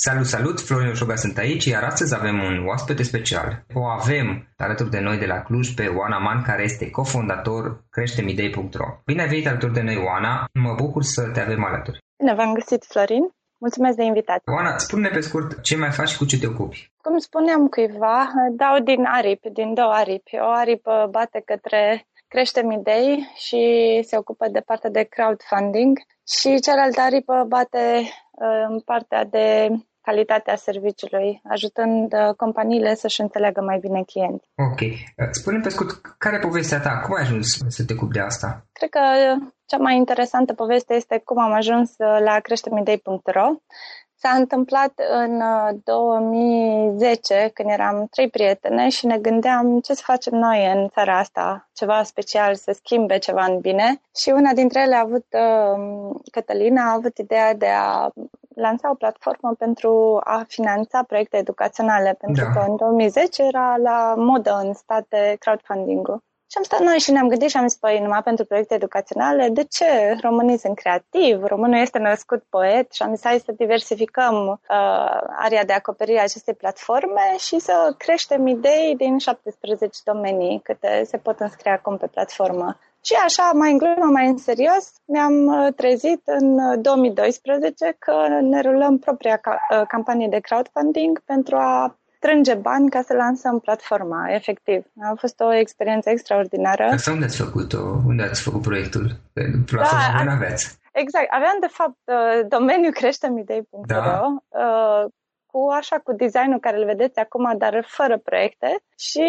Salut, salut! Florin Oșoga sunt aici, iar astăzi avem un oaspete special. O avem alături de noi de la Cluj pe Oana Man, care este cofondator creștemidei.ro. Bine ai venit alături de noi, Oana! Mă bucur să te avem alături. Bine v-am găsit, Florin! Mulțumesc de invitație. Oana, spune pe scurt ce mai faci și cu ce te ocupi. Cum spuneam cuiva, dau din aripi, din două aripi. O aripă bate către creștem idei și se ocupă de partea de crowdfunding și cealaltă aripă bate uh, în partea de calitatea serviciului, ajutând uh, companiile să-și înțeleagă mai bine clienții. Ok. Uh, spune pe scurt, care e povestea ta? Cum ai ajuns să te ocupi de asta? Cred că cea mai interesantă poveste este cum am ajuns la creștemidei.ro. S-a întâmplat în 2010, uh, când eram trei prietene și ne gândeam ce să facem noi în țara asta, ceva special, să schimbe ceva în bine. Și una dintre ele a avut, uh, Cătălina, a avut ideea de a lansa o platformă pentru a finanța proiecte educaționale, pentru da. că în 2010 era la modă în state crowdfunding-ul. Și am stat noi și ne-am gândit și am zis, păi, numai pentru proiecte educaționale, de ce? Românii sunt creativi, românul este născut poet și am zis, hai să diversificăm uh, area de acoperire a acestei platforme și să creștem idei din 17 domenii câte se pot înscrie acum pe platformă. Și așa, mai în glumă, mai în serios, ne-am uh, trezit în 2012 uh, că ne rulăm propria uh, campanie de crowdfunding pentru a strânge bani ca să lansăm platforma, efectiv. A fost o experiență extraordinară. Asta unde ați făcut-o? Unde ați făcut proiectul? Platforma da, aveați? Exact. Aveam, de fapt, domeniul creștemidei.ro da cu așa cu designul care îl vedeți acum, dar fără proiecte și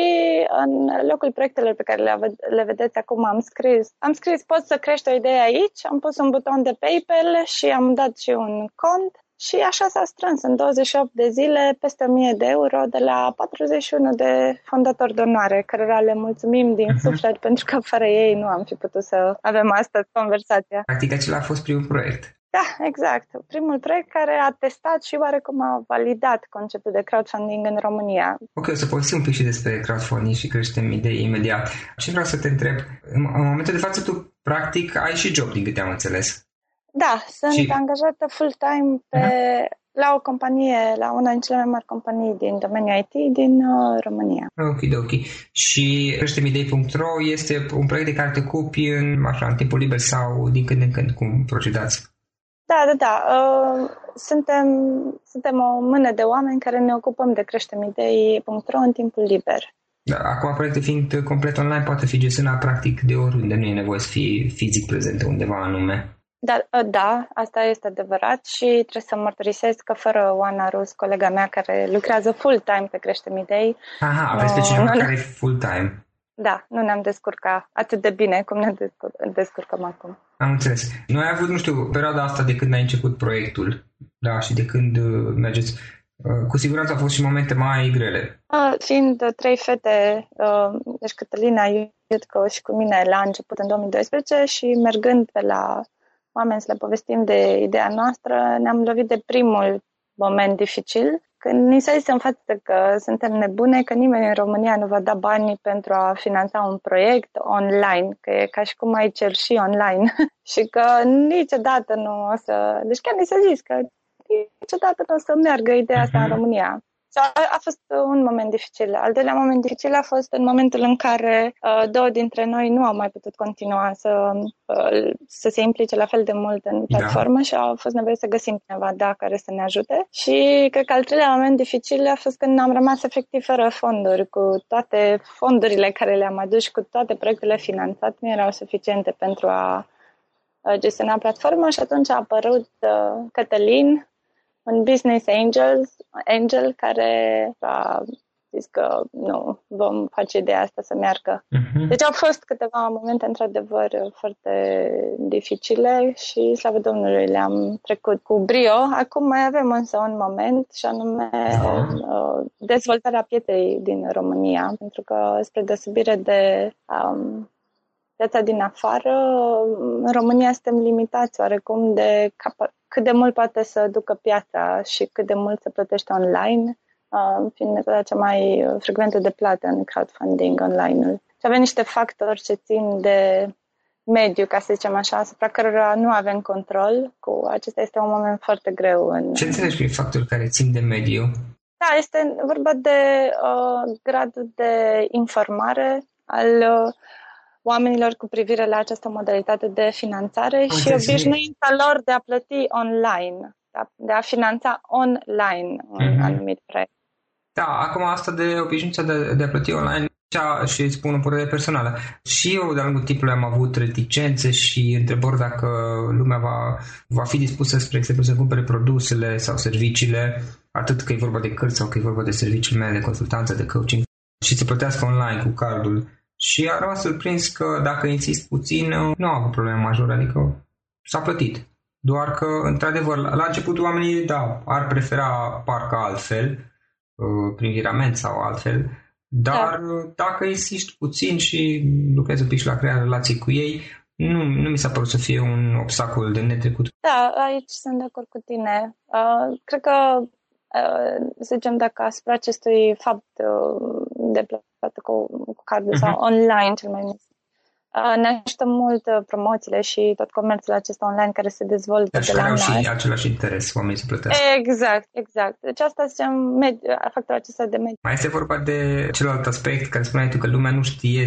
în locul proiectelor pe care le, le vedeți acum am scris, am scris poți să crești o idee aici, am pus un buton de PayPal și am dat și un cont și așa s-a strâns în 28 de zile peste 1000 de euro de la 41 de fondatori de onoare, cărora le mulțumim din uh-huh. suflet pentru că fără ei nu am fi putut să avem astăzi conversația. Practic acela a fost primul proiect. Da, exact. Primul proiect care a testat și oarecum a validat conceptul de crowdfunding în România. Ok, o să povestim un pic și despre crowdfunding și creștem idei imediat. Ce vreau să te întreb, în, în momentul de față tu practic ai și job, din câte am înțeles. Da, sunt și... angajată full-time pe, uh-huh. la o companie, la una din cele mai mari companii din domeniul IT din uh, România. Ok, ok. Și creștemidei.ro este un proiect de care te ocupi în, așa, în timpul liber sau din când în când, cum procedați? Da, da, da. Uh, suntem, suntem o mână de oameni care ne ocupăm de creștemidei.ro în timpul liber. Da, acum, proiectul fiind complet online, poate fi gestionat practic de oriunde, nu e nevoie să fie fizic prezent undeva anume. Da, uh, da, asta este adevărat și trebuie să mărturisesc că fără Oana Rus, colega mea care lucrează full-time pe Creștemidei... Aha, aveți pe cineva care e full-time. Da, nu ne-am descurcat atât de bine cum ne descurcăm acum. Am înțeles. Noi ai avut, nu știu, perioada asta de când ai început proiectul, da, și de când uh, mergeți, uh, cu siguranță au fost și momente mai grele. Uh, fiind trei fete, uh, deci Cătălina, Iutco și cu mine la început în 2012 și mergând pe la oameni să le povestim de ideea noastră, ne-am lovit de primul moment dificil când ni se zise în față că suntem nebune, că nimeni în România nu va da banii pentru a finanța un proiect online, că e ca și cum ai cer și online și că niciodată nu o să... Deci chiar ni se zis că niciodată nu o să meargă ideea asta în mhm. România. A, a fost un moment dificil. Al doilea moment dificil a fost în momentul în care uh, două dintre noi nu au mai putut continua să, uh, să se implice la fel de mult în da. platformă da. și a fost nevoie să găsim cineva da, care să ne ajute. Și cred că al treilea moment dificil a fost când am rămas efectiv fără fonduri, cu toate fondurile care le-am adus și cu toate proiectele finanțate nu erau suficiente pentru a gestiona platforma și atunci a apărut uh, Cătălin, un business angels, angel care a zis că nu, vom face ideea asta să meargă. Uh-huh. Deci au fost câteva momente într-adevăr foarte dificile și, slavă Domnului, le-am trecut cu brio. Acum mai avem însă un moment și anume uh-huh. dezvoltarea pieței din România, pentru că spre deosebire de um, piața din afară, în România suntem limitați oarecum de capa- cât de mult poate să ducă piața și cât de mult se plătește online, uh, fiind metoda cea mai frecventă de plată în crowdfunding online-ul. Și avem niște factori ce țin de mediu, ca să zicem așa, asupra cărora nu avem control. Cu acesta este un moment foarte greu. În... Ce înțelegi prin factori care țin de mediu? Da, este vorba de uh, gradul de informare al uh, oamenilor cu privire la această modalitate de finanțare Am și obișnuința lor de a plăti online, de a finanța online un mm-hmm. anumit proiect. Da, acum asta de obișnuința de, de a plăti online și îți spun o părere personală. Și eu de-a lungul timpului am avut reticențe și întrebări dacă lumea va, va fi dispusă, spre exemplu, să cumpere produsele sau serviciile, atât că e vorba de cărți sau că e vorba de serviciile mele de consultanță, de coaching, și să plătească online cu cardul și a rămas surprins că dacă insist puțin, nu a avut probleme majore, adică s-a plătit. Doar că, într-adevăr, la început oamenii, da, ar prefera parcă altfel, uh, prin virament sau altfel, dar da. dacă insisti puțin și lucrezi un pic și la crearea relației cu ei, nu, nu mi s-a părut să fie un obstacol de netrecut. Da, aici sunt de acord cu tine. Uh, cred că, uh, să zicem, dacă asupra acestui fapt uh, de plată cu, cu cardul uh-huh. sau mhm. online cel mai mult. Ne ajută mult uh, promoțiile și tot comerțul acesta online care se dezvoltă Dar de la au și același interes, oamenii să plătească. Exact, exact. Deci asta zicem med- factorul acesta de mediu. Mai este vorba de celălalt aspect care spuneai tu că lumea nu știe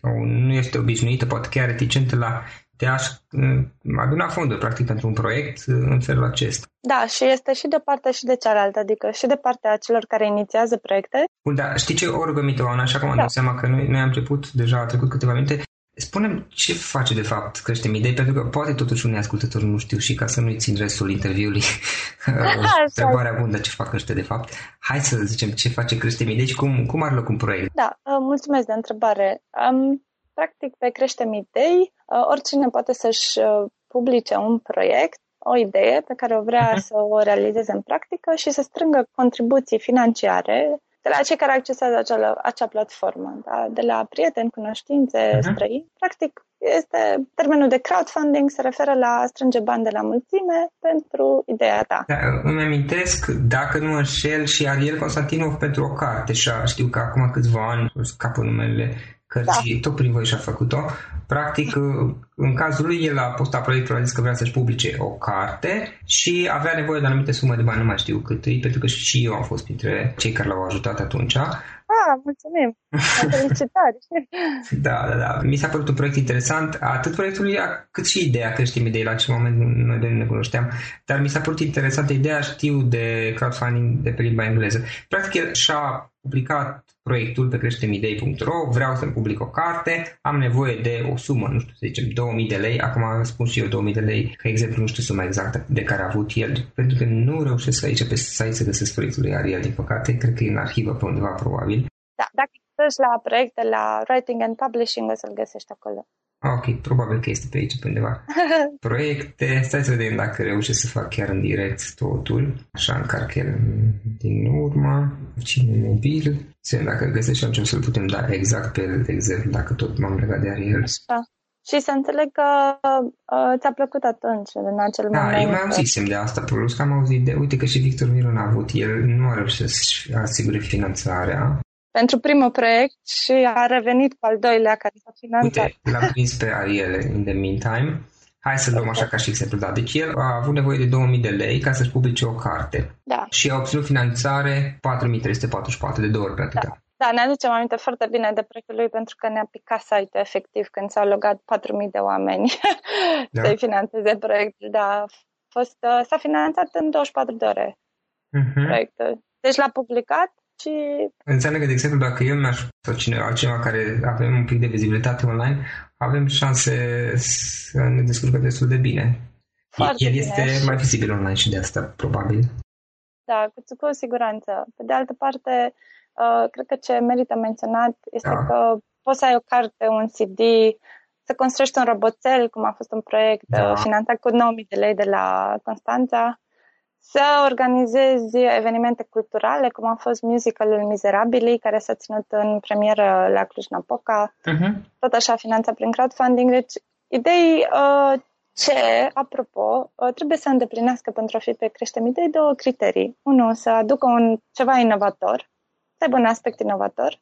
sau nu este obișnuită, poate chiar reticentă la de aș mm, aduna fonduri, practic, pentru un proiect uh, în felul acesta. Da, și este și de partea și de cealaltă, adică și de partea celor care inițiază proiecte. Bun, dar știi ce o rugăminte, Oana, așa cum am da. dat seama că noi, noi am început deja, a trecut câteva minute, Spunem ce face de fapt Creștem Idei, pentru că poate totuși unii ascultători nu știu și ca să nu-i țin restul interviului întrebarea bună ce fac ăștia de fapt. Hai să zicem ce face Creștem Idei și cum, cum are loc un proiect. Da, uh, mulțumesc de întrebare. Um, practic pe Creștem Idei, uh, oricine poate să-și uh, publice un proiect o idee pe care o vrea uh-huh. să o realizeze în practică și să strângă contribuții financiare de la cei care accesează acea, acea platformă, da? de la prieteni, cunoștințe, uh-huh. străini. Practic, este termenul de crowdfunding, se referă la strânge bani de la mulțime pentru ideea ta. Da, îmi amintesc, dacă nu înșel, și Ariel Constantinov pentru o carte și știu că acum câțiva ani, scapă numele cărții, da. tot prin voi și-a făcut-o. Practic, în cazul lui, el a postat proiectul, a zis că vrea să-și publice o carte și avea nevoie de anumite sume de bani, nu mai știu cât e, pentru că și eu am fost printre cei care l-au ajutat atunci. Ah, mulțumim! Felicitări! da, da, da. Mi s-a părut un proiect interesant, atât proiectul cât și ideea, că știm idei la acel moment, noi doi ne cunoșteam, dar mi s-a părut interesantă ideea, știu de crowdfunding de pe limba engleză. Practic, el și-a publicat proiectul pe creștemidei.ro, vreau să-mi public o carte, am nevoie de o sumă, nu știu, să zicem 2000 de lei, acum spun și eu 2000 de lei, ca exemplu nu știu suma exactă de care a avut el, pentru că nu reușesc aici pe site să găsesc proiectul lui Ariel, din păcate, cred că e în arhivă pe undeva probabil. Da, dacă ești la proiecte, la Writing and Publishing, o să-l găsești acolo. Ok, probabil că este pe aici pe undeva. Proiecte, stai să vedem dacă reușesc să fac chiar în direct totul. Așa încarc el din urmă. Cine mobil. Să vedem dacă îl găsești atunci să-l putem da exact pe el, de exemplu, dacă tot m-am legat de Ariel. Da. Și să înțeleg că uh, ți-a plăcut atunci, în acel da, moment. Da, eu mai auzisem de asta, plus că am auzit de, uite că și Victor Miron a avut, el nu a reușit să-și asigure finanțarea pentru primul proiect și a revenit cu al doilea care s-a finanțat. Uite, l-am prins pe Ariel in the meantime. Hai să luăm așa ca și exemplu. Da. Deci el a avut nevoie de 2000 de lei ca să-și publice o carte. Da. Și a obținut finanțare 4344 de două ori pe atâta. Da. Da, ne aducem aminte foarte bine de proiectul lui pentru că ne-a picat site efectiv când s-au logat 4.000 de oameni da. să-i finanțeze proiectul. Da, a fost, uh, s-a finanțat în 24 de ore uh-huh. proiectul. Deci l-a publicat și... Înseamnă că, de exemplu, dacă eu mi-aș sau cineva altcineva care avem un pic de vizibilitate online, avem șanse să ne descurcăm destul de bine. Foarte El este bine. mai vizibil online și de asta, probabil. Da, cu, cu siguranță. Pe de altă parte, uh, cred că ce merită menționat este da. că poți să ai o carte, un CD, să construiești un roboțel, cum a fost un proiect da. Uh, finanțat cu 9.000 de lei de la Constanța să organizezi evenimente culturale, cum a fost musicalul Miserabili, care s-a ținut în premieră la Cluj-Napoca, uh-huh. tot așa finanțat prin crowdfunding. Deci, idei uh, ce, apropo, uh, trebuie să îndeplinească pentru a fi pe creștem idei două criterii. Unul, să aducă un ceva inovator, să aibă un aspect inovator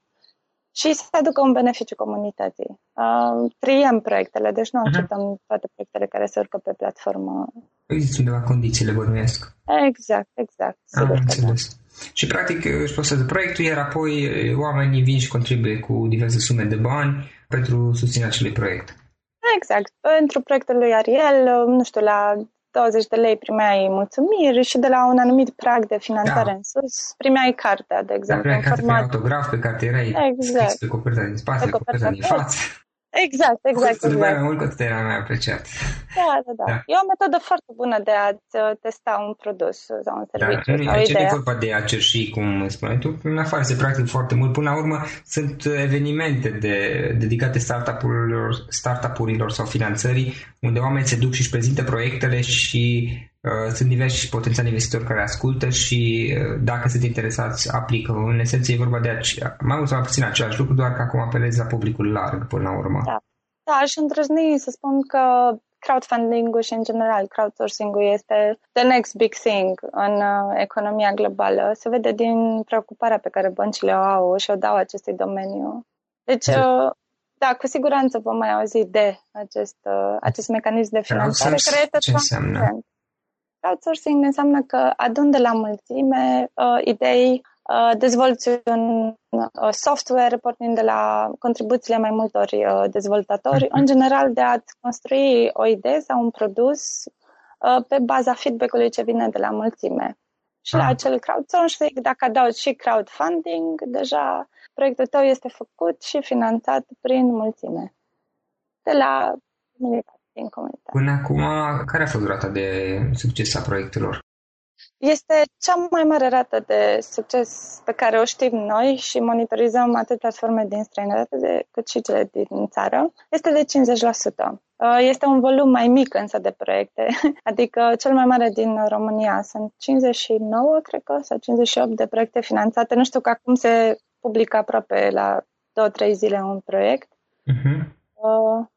și să aducă un beneficiu comunității. Uh, triem proiectele, deci nu acceptăm uh-huh. toate proiectele care se urcă pe platformă. Există undeva condițiile, bănuiesc. Exact, exact. Am înțeles. Da. Și practic își postează proiectul, iar apoi oamenii vin și contribuie cu diverse sume de bani pentru susținerea acelui proiect. Exact. Pentru proiectul lui Ariel, nu știu, la 20 de lei primeai mulțumiri și de la un anumit prag de finanțare da. în sus primeai cartea, de exemplu. Da, primeai carte format... pe autograf pe care erai exact. pe coperta din spate, pe coperta din față. Exact, exact. Cu exact. mai mult, cu atât era mai apreciat. Da, da, da, da. E o metodă foarte bună de a-ți uh, testa un produs sau un da, serviciu. Da, sau aici idee. e vorba de a cerși, cum spuneai tu, în afară se practic foarte mult. Până la urmă, sunt evenimente de, dedicate startup-urilor, startup-urilor sau finanțării, unde oamenii se duc și își prezintă proiectele și Uh, sunt diversi potențiali investitori care ascultă și uh, dacă sunt interesați, aplică. În esență e vorba de aceea, mai mult sau mai puțin același lucru, doar că acum apelezi la publicul larg până la urmă. Da, da aș îndrăzni să spun că crowdfunding-ul și în general crowdsourcing-ul este the next big thing în uh, economia globală. Se vede din preocuparea pe care băncile o au și o dau acestui domeniu. Deci, uh, da, cu siguranță vom mai auzi de acest, uh, acest mecanism de finanțare care este ce înseamnă? Crowdsourcing înseamnă că adun de la mulțime uh, idei, uh, dezvolți un uh, software pornind de la contribuțiile mai multor uh, dezvoltatori, mm-hmm. în general de a construi o idee sau un produs uh, pe baza feedback-ului ce vine de la mulțime. Și ah. la acel crowdsourcing, dacă adaugi și crowdfunding, deja proiectul tău este făcut și finanțat prin mulțime. De la din comunitate. Până acum, care a fost rata de succes a proiectelor? Este cea mai mare rată de succes pe care o știm noi și monitorizăm atât platforme din străinătate de, cât și cele din țară. Este de 50%. Uh, este un volum mai mic însă de proiecte, adică cel mai mare din România. Sunt 59, cred că, sau 58 de proiecte finanțate. Nu știu că acum se publică aproape la 2-3 zile un proiect. Uh-huh.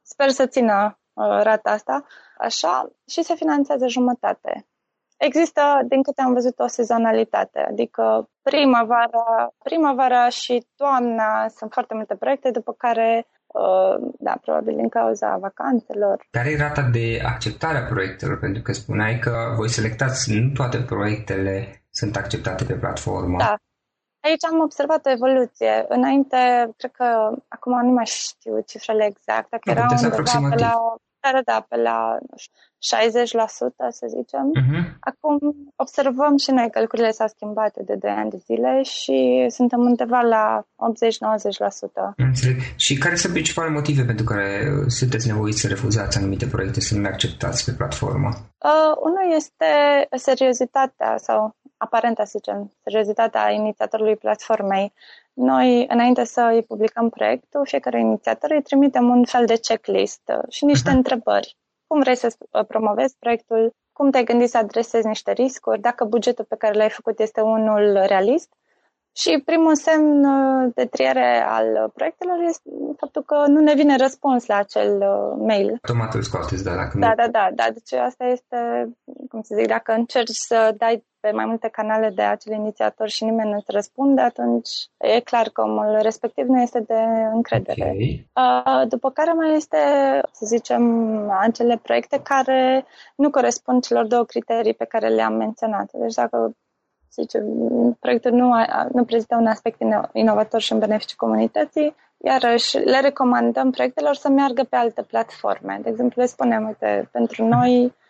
Sper să țină uh, rata asta, așa, și se finanțează jumătate. Există, din câte am văzut, o sezonalitate, adică primăvara, primăvara și toamna sunt foarte multe proiecte, după care Uh, da, probabil din cauza vacanțelor. Care e rata de acceptare a proiectelor? Pentru că spuneai că voi selectați, nu toate proiectele sunt acceptate pe platformă. Da. Aici am observat o evoluție. Înainte, cred că, acum nu mai știu cifrele exacte, că erau undeva pe la da, da, pe la 60%, să zicem. Uh-huh. Acum observăm și noi că lucrurile s-au schimbat de 2 ani de zile și suntem undeva la 80-90%. Înțeleg. Și care sunt principalele motive pentru care sunteți nevoiți să refuzați anumite proiecte, să nu le acceptați pe platformă? Uh, unul este seriozitatea sau aparenta, să zicem, seriozitatea inițiatorului platformei. Noi, înainte să îi publicăm proiectul, fiecare inițiator îi trimitem un fel de checklist și niște uh-huh. întrebări. Cum vrei să promovezi proiectul? Cum te-ai gândit să adresezi niște riscuri? Dacă bugetul pe care l-ai făcut este unul realist? Și primul semn uh, de triere al proiectelor este faptul că nu ne vine răspuns la acel uh, mail. Automat îl scoateți, da, dacă Da, da, da, da. Deci asta este, cum să zic, dacă încerci să dai pe mai multe canale de acel inițiator și nimeni nu îți răspunde, atunci e clar că omul respectiv nu este de încredere. Okay. Uh, după care mai este, să zicem, acele proiecte care nu corespund celor două criterii pe care le-am menționat. Deci dacă zice, proiectul nu, nu prezintă un aspect inovator și în beneficiu comunității, iarăși le recomandăm proiectelor să meargă pe alte platforme. De exemplu, le spunem, uite, pentru noi Uh,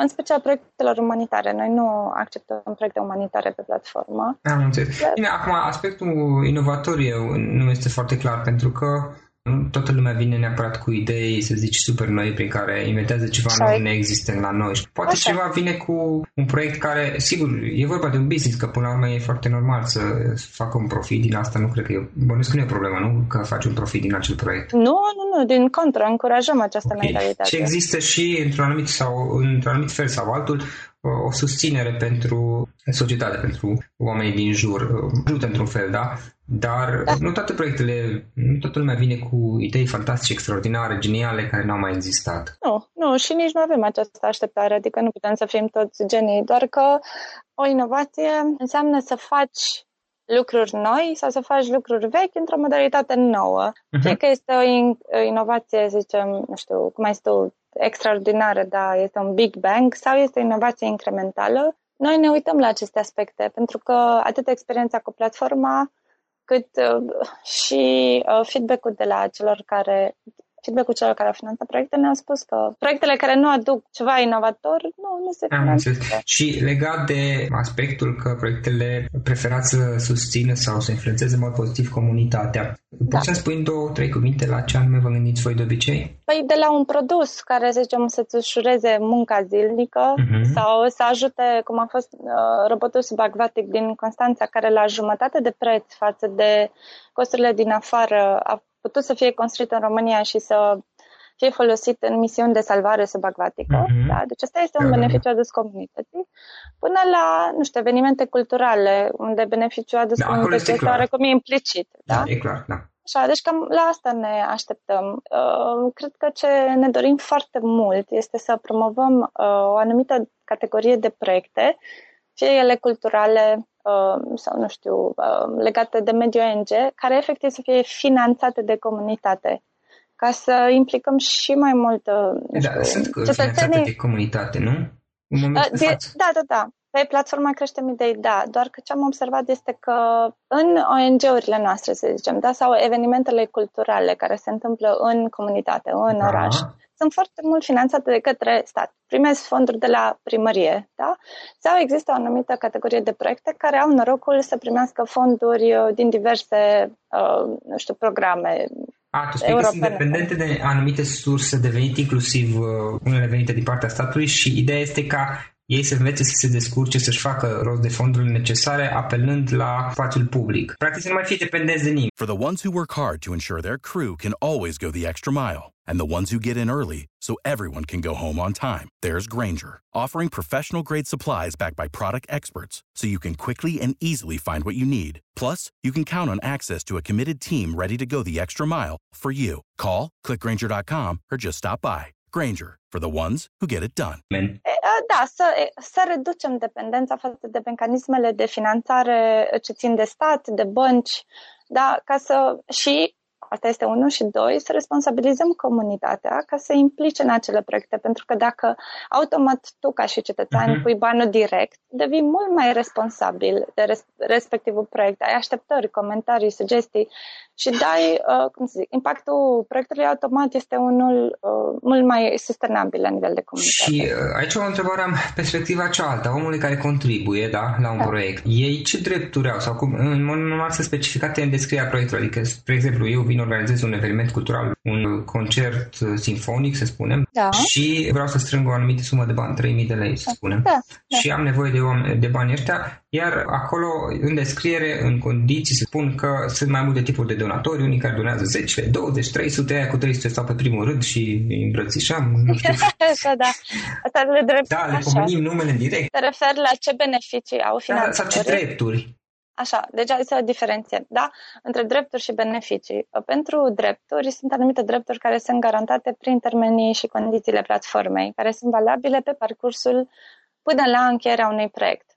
în special proiectelor umanitare. Noi nu acceptăm proiecte umanitare pe platformă. Am înțeles. Bine, acum aspectul inovator nu este foarte clar pentru că nu toată lumea vine neapărat cu idei, să zici, super noi prin care inventează ceva Așa nou neexistent la noi. Poate Așa. ceva vine cu un proiect care, sigur, e vorba de un business, că până la urmă e foarte normal să facă un profit din asta. Nu cred că e, bănuiesc că nu e o problemă, nu? Că faci un profit din acel proiect. Nu, nu, nu, din contră, încurajăm această okay. mentalitate. Și există și, într-un anumit, sau, într-un anumit fel sau altul, o susținere pentru societate, pentru oamenii din jur. Ajută într-un fel, da? Dar da. nu toate proiectele, nu toată lumea vine cu idei fantastice, extraordinare, geniale, care n-au mai existat. Nu, nu, și nici nu avem această așteptare, adică nu putem să fim toți genii, doar că o inovație înseamnă să faci lucruri noi sau să faci lucruri vechi într-o modalitate nouă. Uh-huh. Fie că este o inovație, zicem, nu știu, cum ai zis tu, extraordinară, da, este un big bang, sau este o inovație incrementală. Noi ne uităm la aceste aspecte, pentru că atât experiența cu platforma, cât uh, și uh, feedback-ul de la celor care feedback-ul celor care au finanțat proiectele ne-au spus că proiectele care nu aduc ceva inovator nu, nu se finanțează. Și legat de aspectul că proiectele preferați să susțină sau să influențeze în mod pozitiv comunitatea, da. poți să spui în două, trei cuvinte la ce anume vă gândiți voi de obicei? Păi de la un produs care, să zicem, să-ți ușureze munca zilnică uh-huh. sau să ajute, cum a fost uh, robotul subacvatic din Constanța, care la jumătate de preț față de costurile din afară a putut să fie construit în România și să fie folosit în misiuni de salvare subacvatică. Mm-hmm. Da? Deci asta este un da, beneficiu adus comunității. Până la, nu știu, evenimente culturale, unde beneficiul adus da, comunității este oarecum implicit. Da? da, e clar, da. Așa, deci cam la asta ne așteptăm. Uh, cred că ce ne dorim foarte mult este să promovăm uh, o anumită categorie de proiecte, fie ele culturale, sau, nu știu, legate de mediul ONG, care efectiv să fie finanțate de comunitate ca să implicăm și mai mult da, știu, sunt cetățenii de comunitate, nu? În de, da, da, da. Pe platforma Creștem Idei, da, doar că ce am observat este că în ONG-urile noastre, să zicem, da, sau evenimentele culturale care se întâmplă în comunitate, în da. oraș, sunt foarte mult finanțate de către stat. Primesc fonduri de la primărie, da? Sau există o anumită categorie de proiecte care au norocul să primească fonduri uh, din diverse, uh, nu știu, programe a, tu spui că sunt dependente de anumite surse de venit, inclusiv uh, unele venite din partea statului și ideea este ca ei să învețe să se descurce, să-și facă rost de fondurile necesare apelând la spațiul public. Practic să nu mai fie dependenți de nimeni. For the ones who work hard to ensure their crew can always go the extra mile and the ones who get in early so everyone can go home on time. There's Granger, offering professional grade supplies backed by product experts so you can quickly and easily find what you need. Plus, you can count on access to a committed team ready to go the extra mile for you. Call, clickgranger.com or just stop by. Granger, for the ones who get it done. Eh, Da, să, să reducem dependența față de mecanismele de finanțare ce țin de stat, de bănci, da, ca să și Asta este unul și doi, să responsabilizăm comunitatea ca să implice în acele proiecte, pentru că dacă automat tu ca și cetățean uh-huh. pui banul direct, devii mult mai responsabil de res- respectivul proiect, ai așteptări, comentarii, sugestii și dai, uh, cum să zic, impactul proiectului automat este unul uh, mult mai sustenabil la nivel de comunitate. Și uh, aici o întrebare am perspectiva cealaltă, omului care contribuie da, la un da. proiect. Ei ce drepturi au? Sau cum, în mod normal să specificate în descrierea proiectului? Adică, spre exemplu, eu vin organizez un eveniment cultural, un concert sinfonic, să spunem, da. și vreau să strâng o anumită sumă de bani, 3000 de lei, să spunem. Da, da. Și am nevoie de, de bani ăștia, iar acolo, în descriere, în condiții, se spun că sunt mai multe tipuri de donatori, unii care donează 10, 20, 300, aia cu 300 stau pe primul rând și îi îmbrățișăm, nu știu. da, da. Asta le drept, da, le pomenim numele în direct. Te refer la ce beneficii au finanțatorii? Da, sau ce drepturi. Așa, deci hai să diferențiem, da? Între drepturi și beneficii. Pentru drepturi sunt anumite drepturi care sunt garantate prin termenii și condițiile platformei, care sunt valabile pe parcursul până la încheierea unui proiect.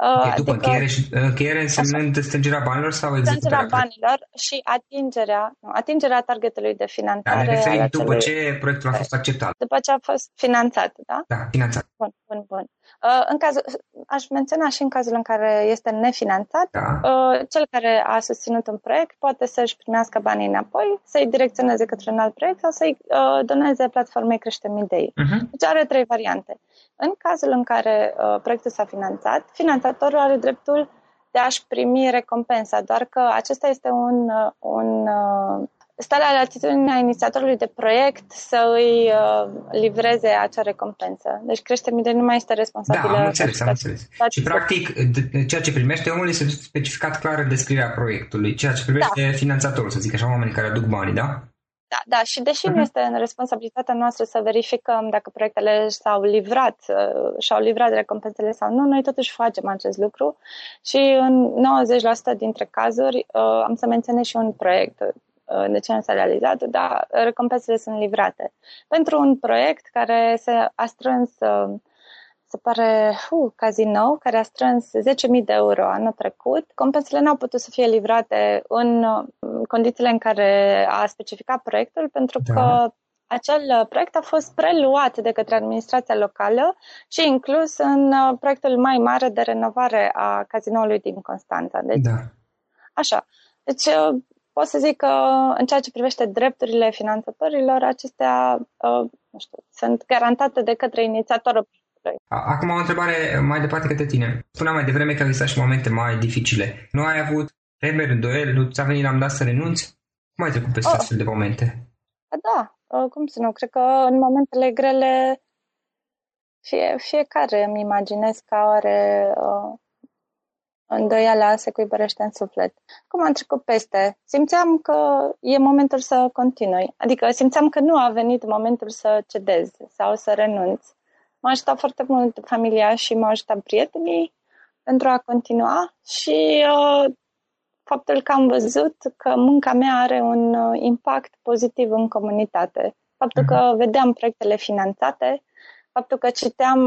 Okay, după adică, încheiere, și, încheiere însemnând așa, strângerea banilor sau executarea? Strângerea banilor și atingerea, nu, atingerea targetului de finanțare. Da, ne referim după ce proiectul a fost acceptat. După ce a fost finanțat, da? Da, finanțat. Bun, bun, bun. Uh, în cazul, aș menționa și în cazul în care este nefinanțat, da. uh, cel care a susținut un proiect poate să-și primească banii înapoi, să-i direcționeze către un alt proiect sau să-i uh, doneze platformei Creștem Idei. Uh-huh. Deci are trei variante. În cazul în care uh, proiectul s-a finanțat, finanțatorul are dreptul de a-și primi recompensa, doar că acesta este un, uh, un uh, stă la latitudinea inițiatorului de proiect să îi uh, livreze acea recompensă. Deci crește de nu mai este responsabilă. Da, am înțeles, am înțeles. Și practic, ceea ce primește omul este specificat clar în descrierea proiectului, ceea ce primește da. finanțatorul, să zic așa, oamenii care aduc banii, da? Da, da, și deși uh-huh. nu mhm. este în responsabilitatea noastră să verificăm dacă proiectele s-au livrat, uh, și-au livrat recompensele sau nu, noi totuși facem acest lucru și în 90% dintre cazuri uh, am să menționez și un proiect uh, de ce nu s-a realizat, dar recompensele sunt livrate. Pentru un proiect care se a strâns se pare, uh, Casino, care a strâns 10.000 de euro anul trecut. Compensele nu au putut să fie livrate în condițiile în care a specificat proiectul, pentru da. că acel proiect a fost preluat de către administrația locală și inclus în proiectul mai mare de renovare a cazinoului din Constanța. Deci, da. Așa. Deci, pot să zic că în ceea ce privește drepturile finanțatorilor, acestea nu știu, sunt garantate de către inițiatorul Acum o întrebare mai departe către tine. Spuneam mai devreme că au existat și momente mai dificile. Nu ai avut temeri, îndoieli, nu ți-a venit la un dat să renunți? Cum ai trecut peste oh. astfel de momente? Da, uh, cum să nu, cred că în momentele grele fie, fiecare îmi imaginez că are uh, îndoiala se cuibărește în suflet. Cum am trecut peste? Simțeam că e momentul să continui. Adică simțeam că nu a venit momentul să cedez sau să renunț. M-a ajutat foarte mult familia și m-a ajutat prietenii pentru a continua și uh, faptul că am văzut că munca mea are un uh, impact pozitiv în comunitate. Faptul că mhm. vedeam proiectele finanțate, faptul că citeam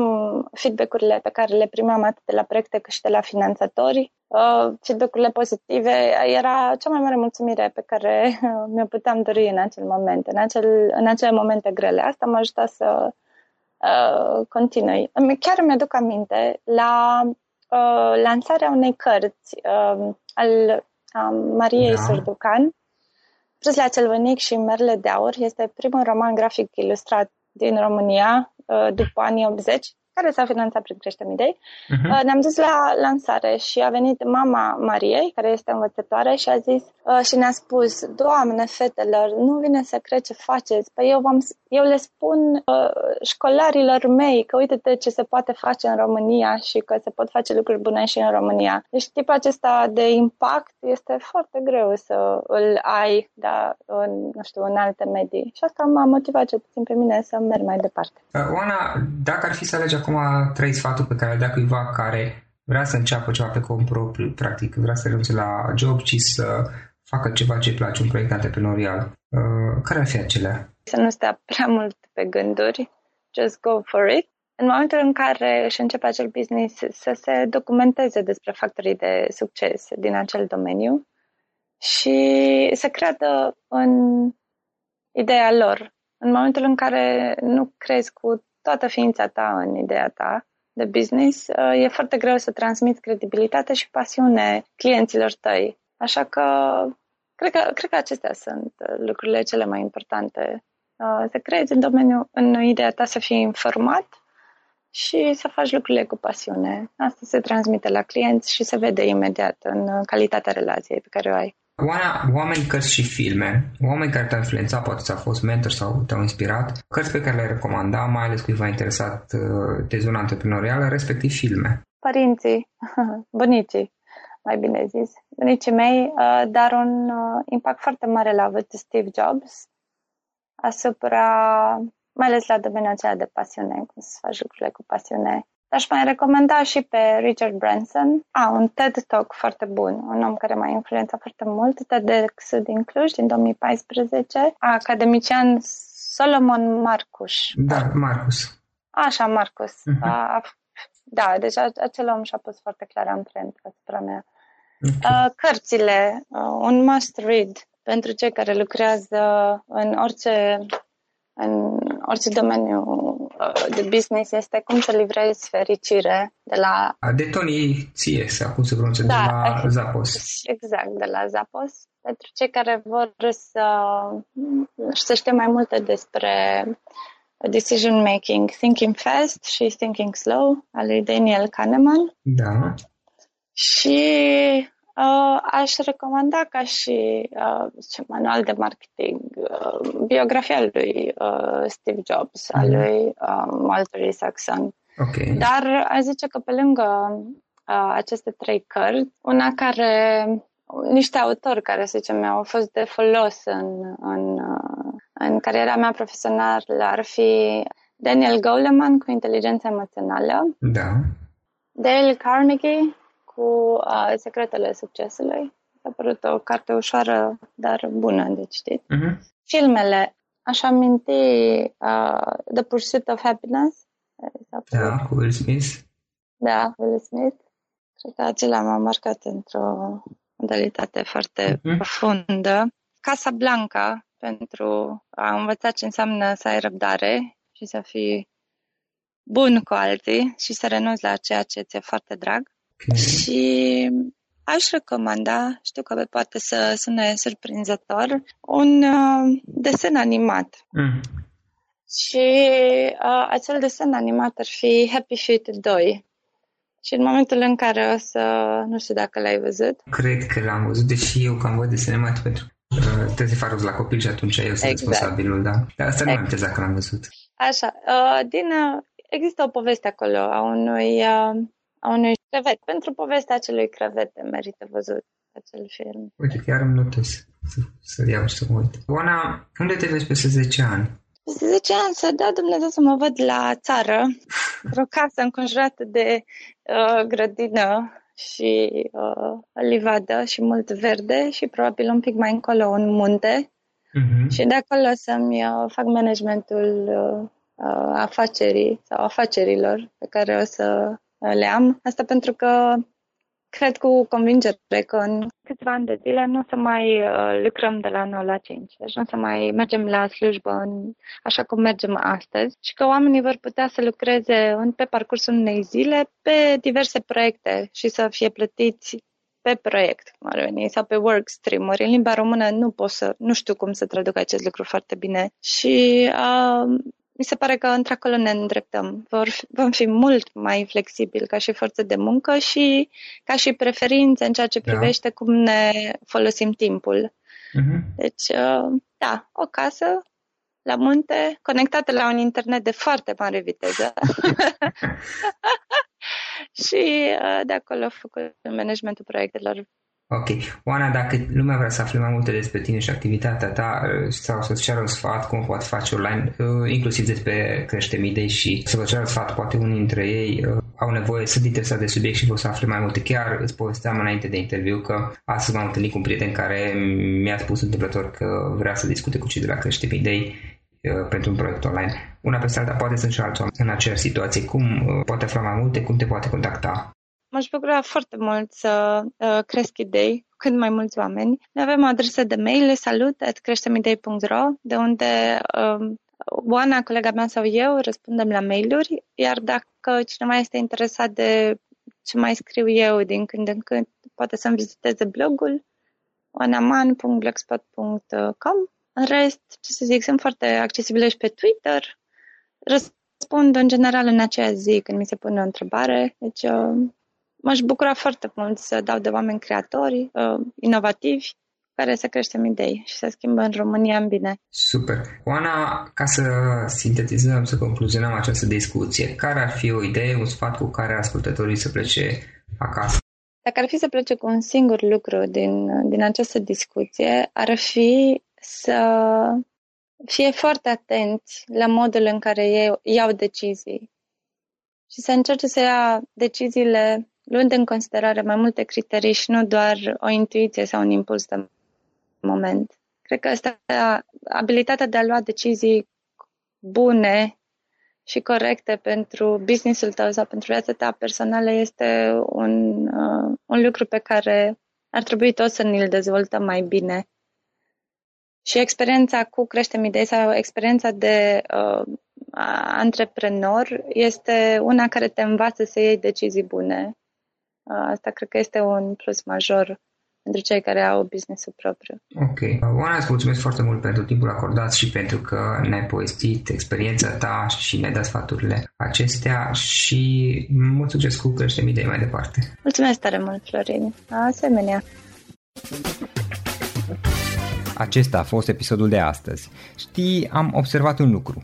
feedback-urile pe care le primeam atât de la proiecte cât și de la finanțatori, uh, feedback-urile pozitive, era cea mai mare mulțumire pe care mi-o puteam dori în acel moment, în, acel, în acele momente grele. Asta m-a ajutat să uh, continui. Chiar mi-aduc aminte la uh, lansarea unei cărți uh, al uh, Mariei da. Surducan, Trăsla cel vănic și Merle de Aur este primul roman grafic ilustrat din România uh, după anii 80 care s-a finanțat prin Creștem Idei. Uh-huh. Ne-am dus la lansare și a venit mama Mariei, care este învățătoare, și a zis uh, și ne-a spus, Doamne, fetelor, nu vine să cred ce faceți. Păi eu, v-am, eu le spun uh, școlarilor mei că uite ce se poate face în România și că se pot face lucruri bune și în România. Deci tipul acesta de impact este foarte greu să îl ai da, în, nu știu, în alte medii. Și asta m-a motivat ce puțin pe mine să merg mai departe. Uh, Oana, dacă ar fi să alegi acum trei sfaturi pe care le dea cuiva care vrea să înceapă ceva pe cont propriu, practic vrea să renunțe la job, ci să facă ceva ce îi place, un proiect antreprenorial. Uh, care ar fi acelea? Să nu stea prea mult pe gânduri, just go for it. În momentul în care își începe acel business, să se documenteze despre factorii de succes din acel domeniu și să creadă în ideea lor. În momentul în care nu crezi cu toată ființa ta în ideea ta de business, uh, e foarte greu să transmiți credibilitate și pasiune clienților tăi. Așa că cred că, cred că acestea sunt uh, lucrurile cele mai importante. Uh, să crezi în domeniu, în ideea ta să fii informat și să faci lucrurile cu pasiune. Asta se transmite la clienți și se vede imediat în calitatea relației pe care o ai. Oameni, cărți și filme, oameni care te-au influențat, poate ți-au fost mentor sau te-au inspirat, cărți pe care le-ai recomanda, mai ales cuiva interesat uh, de zona antreprenorială, respectiv filme. Părinții, bunicii, mai bine zis, bunicii mei, uh, dar un uh, impact foarte mare l-a avut Steve Jobs asupra, mai ales la domeniul acela de pasiune, cum să faci lucrurile cu pasiune. Aș mai recomanda și pe Richard Branson. A, un TED Talk foarte bun, un om care m-a influențat foarte mult, TEDx din Cluj, din 2014, academician Solomon Marcus. Da, Marcus. Așa, Marcus. Uh-huh. A, da, deci acel om și-a pus foarte clar amprent asupra mea. Okay. Uh, cărțile, uh, un must read pentru cei care lucrează în orice în orice domeniu uh, de business este cum să livrezi fericire de la... De Tony Cies, acum se pronunță, da, de la Zappos. Exact, de la Zappos. Pentru cei care vor să, să știe mai multe despre decision making, thinking fast și thinking slow, al lui Daniel Kahneman. Da. Și Uh, aș recomanda ca și uh, manual de marketing uh, biografia lui uh, Steve Jobs, mm-hmm. a mhm. lui uh, Walter Isaacson. Okay. Dar aș zice că pe lângă uh, aceste trei cărți, una care niște autori care, să zicem, mi-au fost de folos în, în, uh, în cariera mea profesională ar fi Daniel Goleman cu inteligența emoțională, da. Dale Carnegie cu uh, Secretele Succesului. A părut o carte ușoară, dar bună de citit. Uh-huh. Filmele, aș aminti uh, The Pursuit of Happiness. Da, cu Will Smith. Da, Will Smith. Cred că acela m-a marcat într-o modalitate foarte uh-huh. profundă. Casa Blanca, pentru a învăța ce înseamnă să ai răbdare și să fii bun cu alții și să renunți la ceea ce ți-e foarte drag. Okay. Și aș recomanda, știu că poate să sune surprinzător, un uh, desen animat. Mm. Și uh, acel desen animat ar fi Happy Feet 2. Și în momentul în care o să... Nu știu dacă l-ai văzut. Cred că l-am văzut, deși eu cam văd desene animate pentru uh, trebuie să fac la copil și atunci eu sunt exact. responsabilul, da? Dar asta exact. nu am dacă l-am văzut. Așa. Uh, din, uh, există o poveste acolo a unui uh, a unui crevet. Pentru povestea acelui crevete merită văzut acel film. Uite, chiar îmi notez să, să iau și să mă uit. Oana, unde te vezi peste 10 ani? Peste 10 ani să dea Dumnezeu să mă văd la țară, într-o casă înconjurată de uh, grădină și uh, livadă și mult verde și probabil un pic mai încolo un munte. Uh-huh. Și de acolo să-mi uh, fac managementul uh, uh, afacerii sau afacerilor pe care o să le am. Asta pentru că cred cu convingere că în câțiva ani de zile nu o să mai uh, lucrăm de la 9 la 5. Deci nu o să mai mergem la slujbă în, așa cum mergem astăzi și că oamenii vor putea să lucreze în, pe parcursul unei zile pe diverse proiecte și să fie plătiți pe proiect, cum ar veni, sau pe work stream-uri. În limba română nu pot să, nu știu cum să traduc acest lucru foarte bine. Și uh, mi se pare că într-acolo ne îndreptăm. Vor fi, vom fi mult mai flexibili ca și forță de muncă și ca și preferințe în ceea ce da. privește da. cum ne folosim timpul. Uh-huh. Deci, uh, da, o casă la munte, conectată la un internet de foarte mare viteză. și uh, de acolo făcut managementul proiectelor Ok. Oana, dacă lumea vrea să afle mai multe despre tine și activitatea ta uh, sau să-ți ceară un sfat, cum poate face online, uh, inclusiv despre creștem idei și să vă ceară sfat, poate unii dintre ei uh, au nevoie, să interesat de subiect și vor să afle mai multe. Chiar îți povesteam înainte de interviu că astăzi m-am întâlnit cu un prieten care mi-a spus întâmplător că vrea să discute cu cei de la creștem idei pentru un proiect online. Una peste alta poate sunt și alți în aceeași situație. Cum poate afla mai multe? Cum te poate contacta? M-aș bucura foarte mult să uh, cresc idei cât mai mulți oameni. Noi avem o adresă de mail, salut, at creștemidei.ro, de unde uh, Oana, colega mea sau eu răspundem la mail-uri, iar dacă cineva este interesat de ce mai scriu eu din când în când, poate să-mi viziteze blogul oanaman.blogspot.com. În rest, ce să zic, sunt foarte accesibile și pe Twitter. Răspund în general în aceea zi când mi se pune o întrebare, deci uh, m-aș bucura foarte mult să dau de oameni creatori, uh, inovativi, care să creștem idei și să schimbă în România în bine. Super. Oana, ca să sintetizăm, să concluzionăm această discuție, care ar fi o idee, un sfat cu care ascultătorii să plece acasă? Dacă ar fi să plece cu un singur lucru din, din această discuție, ar fi să fie foarte atenți la modul în care ei iau decizii și să încerce să ia deciziile luând în considerare mai multe criterii și nu doar o intuiție sau un impuls de moment. Cred că asta, abilitatea de a lua decizii bune și corecte pentru businessul tău sau pentru viața ta personală este un, uh, un lucru pe care ar trebui toți să ne-l dezvoltăm mai bine. Și experiența cu Creștem Idei sau experiența de uh, antreprenor este una care te învață să iei decizii bune Asta cred că este un plus major pentru cei care au business-ul propriu. Ok. Oana, îți mulțumesc foarte mult pentru timpul acordat și pentru că ne-ai povestit experiența ta și ne-ai dat sfaturile acestea și mult succes cu creștem idei mai departe. Mulțumesc tare mult, Florin. Asemenea. Acesta a fost episodul de astăzi. Știi, am observat un lucru.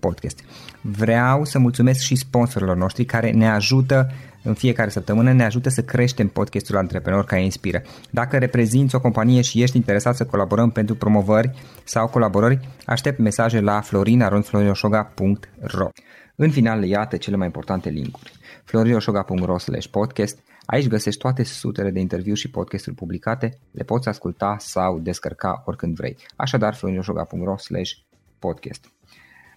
podcast. Vreau să mulțumesc și sponsorilor noștri care ne ajută în fiecare săptămână ne ajută să creștem podcastul Antreprenor care inspiră. Dacă reprezinți o companie și ești interesat să colaborăm pentru promovări sau colaborări, aștept mesaje la florinarondflorinoșoga.ro În final, iată cele mai importante linkuri. florinoșoga.ro podcast Aici găsești toate sutele de interviuri și podcasturi publicate, le poți asculta sau descărca oricând vrei. Așadar, florinoșoga.ro podcast.